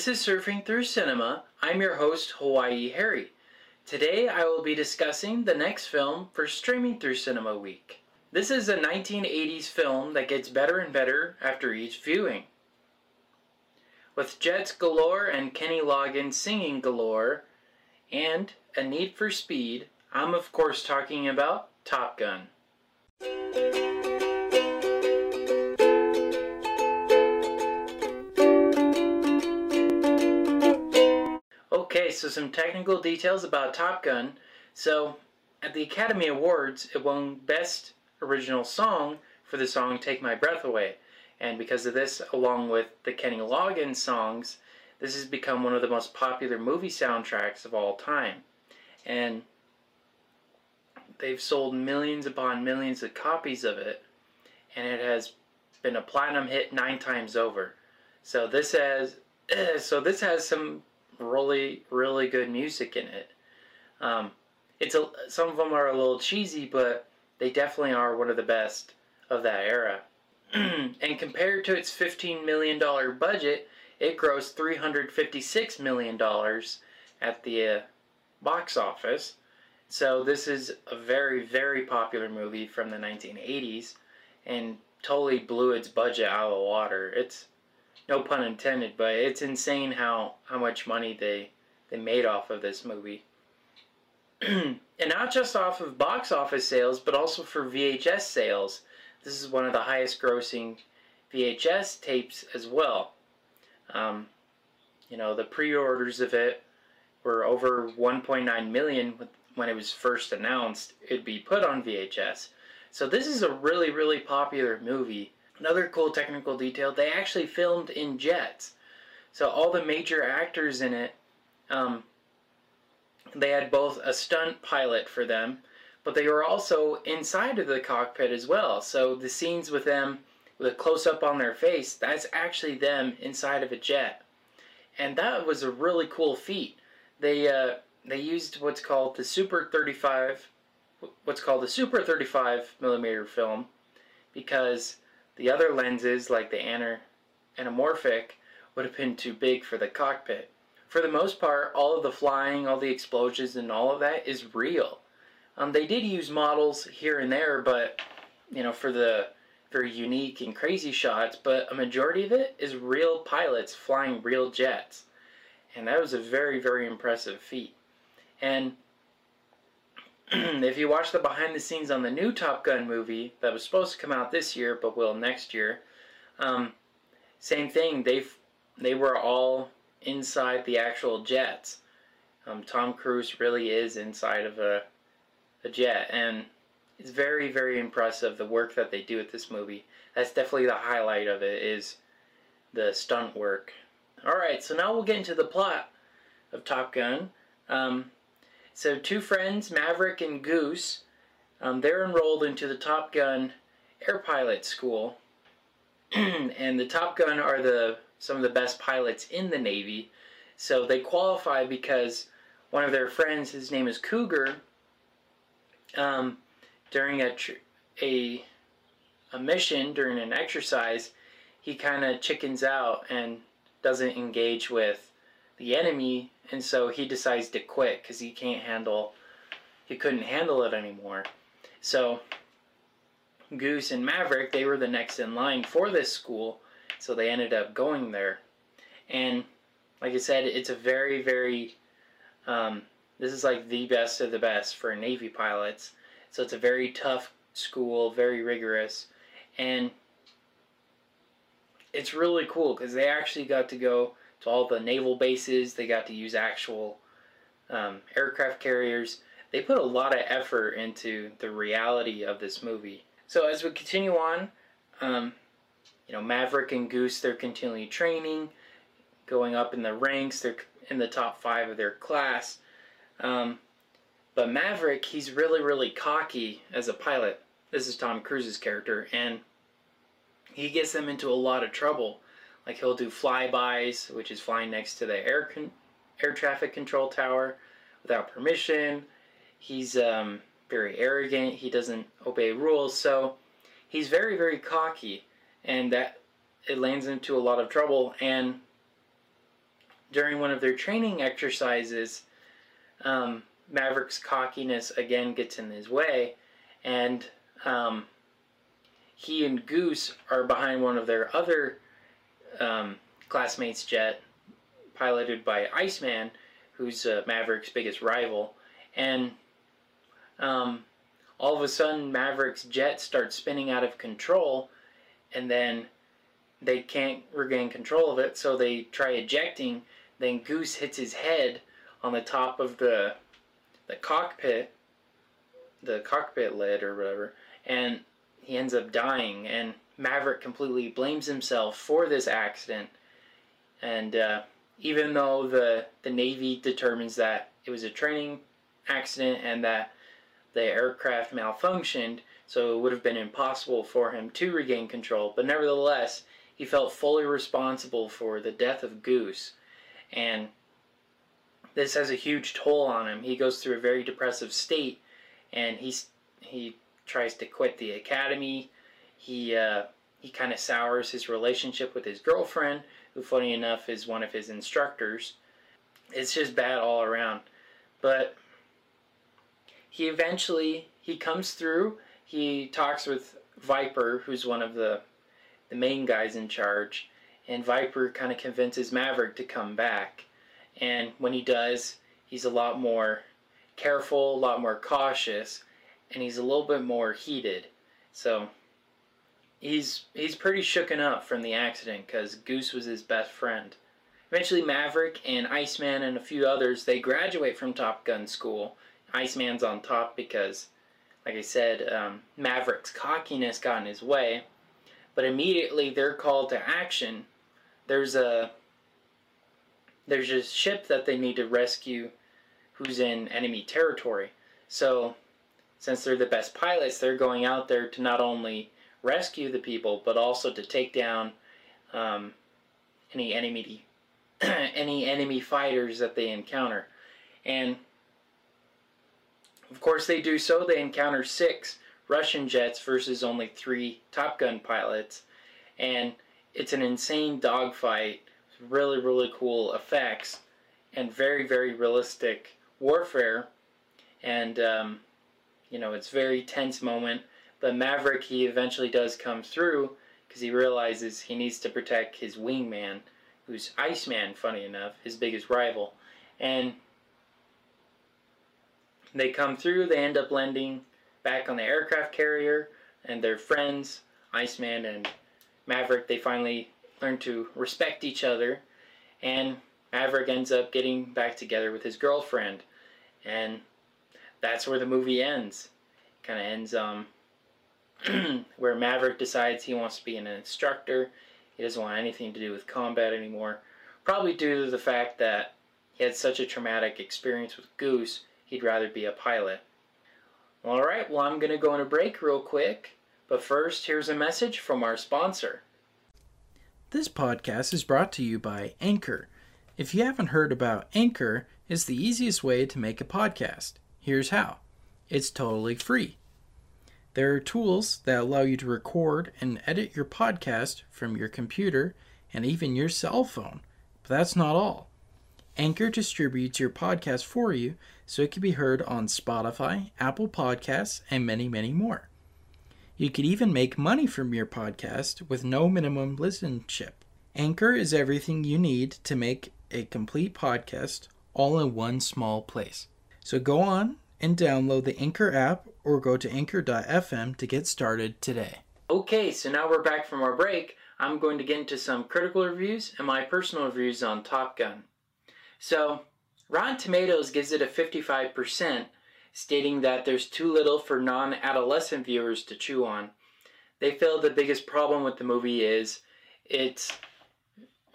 This is Surfing Through Cinema. I'm your host, Hawaii Harry. Today I will be discussing the next film for Streaming Through Cinema Week. This is a 1980s film that gets better and better after each viewing. With jets galore and Kenny Loggins singing galore, and a need for speed, I'm of course talking about Top Gun. So some technical details about Top Gun. So, at the Academy Awards, it won Best Original Song for the song Take My Breath Away. And because of this, along with the Kenny Loggins songs, this has become one of the most popular movie soundtracks of all time. And they've sold millions upon millions of copies of it, and it has been a platinum hit nine times over. So this has so this has some really really good music in it. Um, it's a some of them are a little cheesy, but they definitely are one of the best of that era. and compared to its $15 million budget, it grossed $356 million at the uh, box office. So this is a very, very popular movie from the 1980s and totally blew its budget out of the water. It's no pun intended, but it's insane how, how much money they, they made off of this movie. and not just off of box office sales, but also for VHS sales. This is one of the highest grossing VHS tapes as well. Um, you know, the pre-orders of it were over 1.9 million when it was first announced it'd be put on VHS. So this is a really, really popular movie. Another cool technical detail, they actually filmed in jets. So all the major actors in it, um, they had both a stunt pilot for them, but they were also inside of the cockpit as well. So the scenes with them, with a close-up on their face, that's actually them inside of a jet. And that was a really cool feat. They, uh, they used what's called the Super 35, what's called the Super 35 millimeter film, because the other lenses, like the anamorphic, would have been too big for the cockpit. For the most part, all of the flying, all the explosions, and all of that is real. Um, they did use models here and there, but you know, for the very unique and crazy shots, but a majority of it is real pilots flying real jets. And that was a very, very impressive feat. And if you watch the behind the scenes on the new Top Gun movie that was supposed to come out this year but will next year, um, same thing. They they were all inside the actual jets. Um, Tom Cruise really is inside of a a jet, and it's very very impressive the work that they do with this movie. That's definitely the highlight of it is the stunt work. All right, so now we'll get into the plot of Top Gun. Um, so two friends, Maverick and Goose, um, they're enrolled into the Top Gun air pilot school. and the Top Gun are the some of the best pilots in the Navy. So they qualify because one of their friends, his name is Cougar, um, during a, a, a mission, during an exercise, he kind of chickens out and doesn't engage with the enemy and so he decides to quit because he can't handle he couldn't handle it anymore. So goose and maverick they were the next in line for this school so they ended up going there. And like i said it's a very very um, this is like the best of the best for navy pilots. So it's a very tough school very rigorous and it's really cool because they actually got to go to all the naval bases. They got to use actual um, aircraft carriers. They put a lot of effort into the reality of this movie. So as we continue on, um, you know, Maverick and Goose, they're continually training, going up in the ranks. They're in the top five of their class. Um, but Maverick, he's really, really cocky as a pilot. This is Tom Cruise's character, and he gets them into a lot of trouble like he'll do flybys, which is flying next to the air air traffic control tower without permission. He's um, very arrogant. He doesn't obey rules, so he's very very cocky, and that it lands into a lot of trouble. And during one of their training exercises, um, Maverick's cockiness again gets in his way, and um, he and Goose are behind one of their other um, classmates' jet, piloted by Iceman, who's uh, Maverick's biggest rival, and um, all of a sudden Maverick's jet starts spinning out of control, and then they can't regain control of it, so they try ejecting. Then Goose hits his head on the top of the the cockpit, the cockpit lid or whatever, and he ends up dying. And Maverick completely blames himself for this accident. And uh, even though the the Navy determines that it was a training accident and that the aircraft malfunctioned, so it would have been impossible for him to regain control. But nevertheless, he felt fully responsible for the death of Goose. And this has a huge toll on him. He goes through a very depressive state, and he's he tries to quit the academy. He uh, he kind of sours his relationship with his girlfriend, who, funny enough, is one of his instructors. It's just bad all around. But he eventually he comes through. He talks with Viper, who's one of the the main guys in charge, and Viper kind of convinces Maverick to come back. And when he does, he's a lot more careful, a lot more cautious, and he's a little bit more heated. So he's he's pretty shooken up from the accident because Goose was his best friend. Eventually, Maverick and Iceman and a few others they graduate from Top Gun school. Iceman's on top because, like I said, um, Maverick's cockiness got in his way. But immediately they're called to action. There's a there's a ship that they need to rescue who's in enemy territory. So, since they're the best pilots, they're going out there to not only rescue the people, but also to take down um, any enemy any enemy fighters that they encounter. And of course, they do so. They encounter six Russian jets versus only three Top Gun pilots, and it's an insane dogfight. Really, really cool effects and very, very realistic warfare. And um, you know, it's very tense moment. But Maverick, he eventually does come through because he realizes he needs to protect his wingman, who's Iceman, funny enough, his biggest rival. And they come through, they end up landing back on the aircraft carrier, and their friends, Iceman and Maverick, they finally learn to respect each other. And Maverick ends up getting back together with his girlfriend. And that's where the movie ends. Kind of ends um, where Maverick decides he wants to be an instructor. He doesn't want anything to do with combat anymore. Probably due to the fact that he had such a traumatic experience with Goose, he'd rather be a pilot. Alright, well, I'm going to go on a break real quick. But first, here's a message from our sponsor. This podcast is brought to you by Anchor. If you haven't heard about Anchor, it's the easiest way to make a podcast. Here's how it's totally free. There are tools that allow you to record and edit your podcast from your computer and even your cell phone. But that's not all. Anchor distributes your podcast for you so it can be heard on Spotify, Apple Podcasts, and many, many more. You could even make money from your podcast with no minimum listenership. Anchor is everything you need to make a complete podcast all in one small place. So go on and download the Anchor app or go to anchor.fm to get started today. Okay, so now we're back from our break. I'm going to get into some critical reviews and my personal reviews on Top Gun. So, Rotten Tomatoes gives it a 55%, stating that there's too little for non adolescent viewers to chew on. They feel the biggest problem with the movie is it's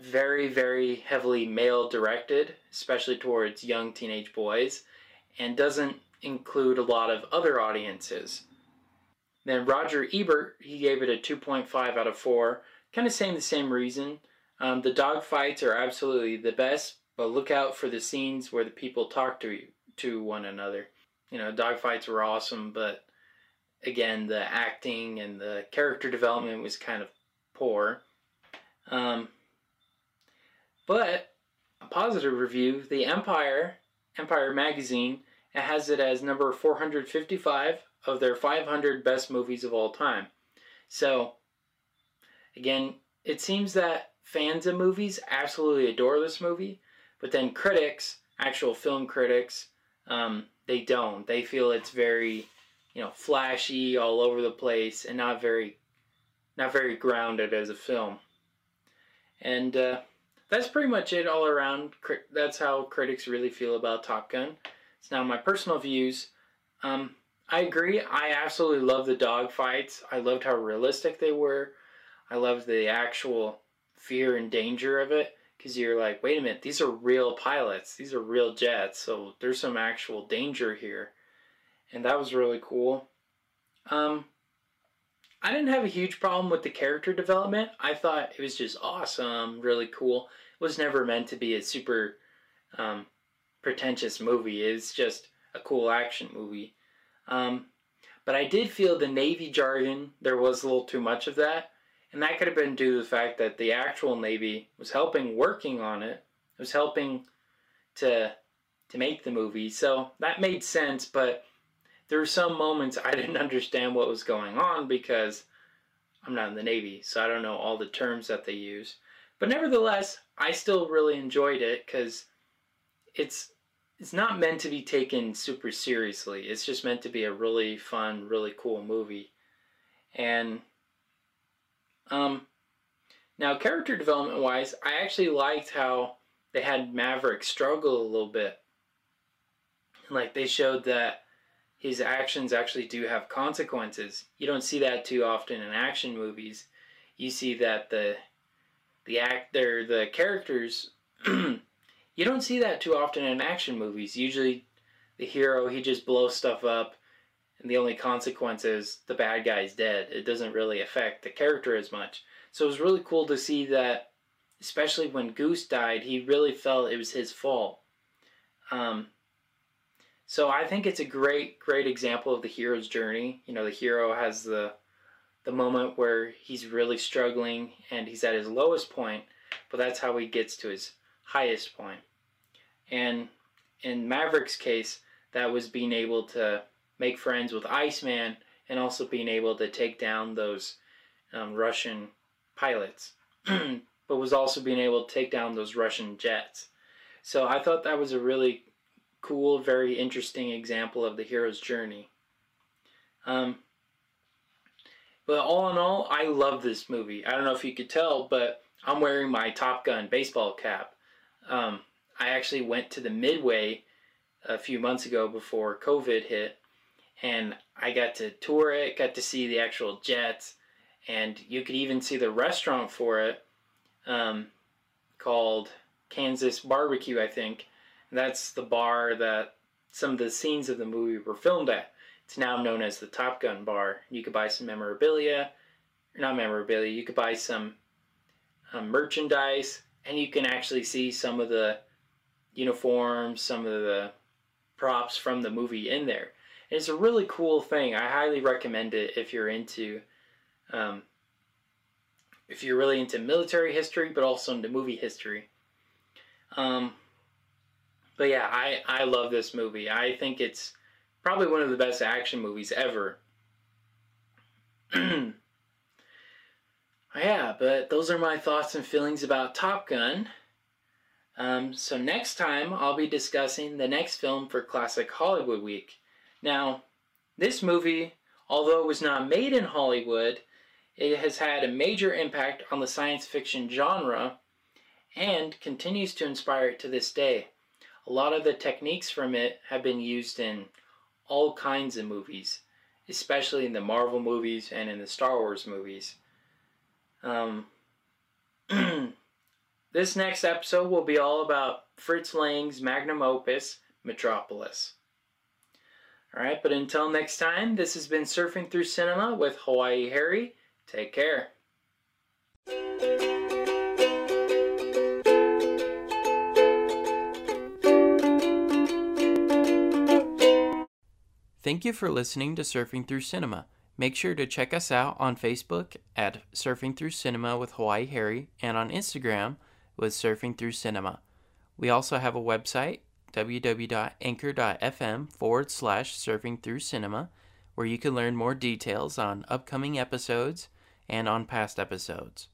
very, very heavily male directed, especially towards young teenage boys, and doesn't include a lot of other audiences. Then Roger Ebert, he gave it a 2.5 out of 4, kind of saying the same reason. Um, the dog fights are absolutely the best, but look out for the scenes where the people talk to to one another. You know, dog fights were awesome, but again, the acting and the character development was kind of poor. Um, but a positive review, the Empire, Empire magazine, it has it as number 455 of their 500 best movies of all time. So, again, it seems that fans of movies absolutely adore this movie, but then critics, actual film critics, um, they don't. They feel it's very, you know, flashy, all over the place, and not very, not very grounded as a film. And uh, that's pretty much it all around. That's how critics really feel about Top Gun. Now my personal views. Um, I agree. I absolutely love the dog fights. I loved how realistic they were. I loved the actual fear and danger of it because you're like, wait a minute, these are real pilots. These are real jets. So there's some actual danger here. And that was really cool. Um, I didn't have a huge problem with the character development. I thought it was just awesome, really cool. It was never meant to be a super um, pretentious movie. It's just a cool action movie. Um, but I did feel the Navy jargon, there was a little too much of that. And that could have been due to the fact that the actual Navy was helping working on it. It was helping to to make the movie. So that made sense, but there were some moments I didn't understand what was going on because I'm not in the Navy, so I don't know all the terms that they use. But nevertheless, I still really enjoyed it because it's it's not meant to be taken super seriously. It's just meant to be a really fun, really cool movie. And um now character development wise, I actually liked how they had Maverick struggle a little bit. Like they showed that his actions actually do have consequences. You don't see that too often in action movies. You see that the the actor, the characters You don't see that too often in action movies. Usually, the hero he just blows stuff up, and the only consequence is the bad guy's dead. It doesn't really affect the character as much. So it was really cool to see that, especially when Goose died, he really felt it was his fault. Um, so I think it's a great, great example of the hero's journey. You know, the hero has the the moment where he's really struggling and he's at his lowest point, but that's how he gets to his highest point. And in Maverick's case, that was being able to make friends with Iceman and also being able to take down those um, Russian pilots, but was also being able to take down those Russian jets. So I thought that was a really cool, very interesting example of the hero's journey. Um, but all in all, I love this movie. I don't know if you could tell, but I'm wearing my Top Gun baseball cap. Um, I actually went to the Midway a few months ago before COVID hit, and I got to tour it, got to see the actual jets, and you could even see the restaurant for it um, called Kansas Barbecue, I think. And that's the bar that some of the scenes of the movie were filmed at. It's now known as the Top Gun Bar. You could buy some memorabilia, not memorabilia, you could buy some um, merchandise and you can actually see some of the uniforms, some of the props from the movie in there. And it's a really cool thing. I highly recommend it if you're into, um, if you're really into military history, but also into movie history. Um, but yeah, I I love this movie. I think it's probably one of the best action movies ever. Yeah, but those are my thoughts and feelings about Top Gun. Um, so next time I'll be discussing the next film for Classic Hollywood Week. Now, this movie, although it was not made in Hollywood, it has had a major impact on the science fiction genre and continues to inspire it to this day. A lot of the techniques from it have been used in all kinds of movies, especially in the Marvel movies and in the Star Wars movies. Um, this next episode will be all about Fritz Lang's magnum opus, Metropolis. Alright, but until next time, this has been Surfing Through Cinema with Hawaii Harry. Take care. Thank you for listening to Surfing Through Cinema. Make sure to check us out on Facebook at Surfing Through Cinema with Hawaii Harry and on Instagram with Surfing Through Cinema. We also have a website, www.anchor.fm forward slash surfing through cinema, where you can learn more details on upcoming episodes and on past episodes.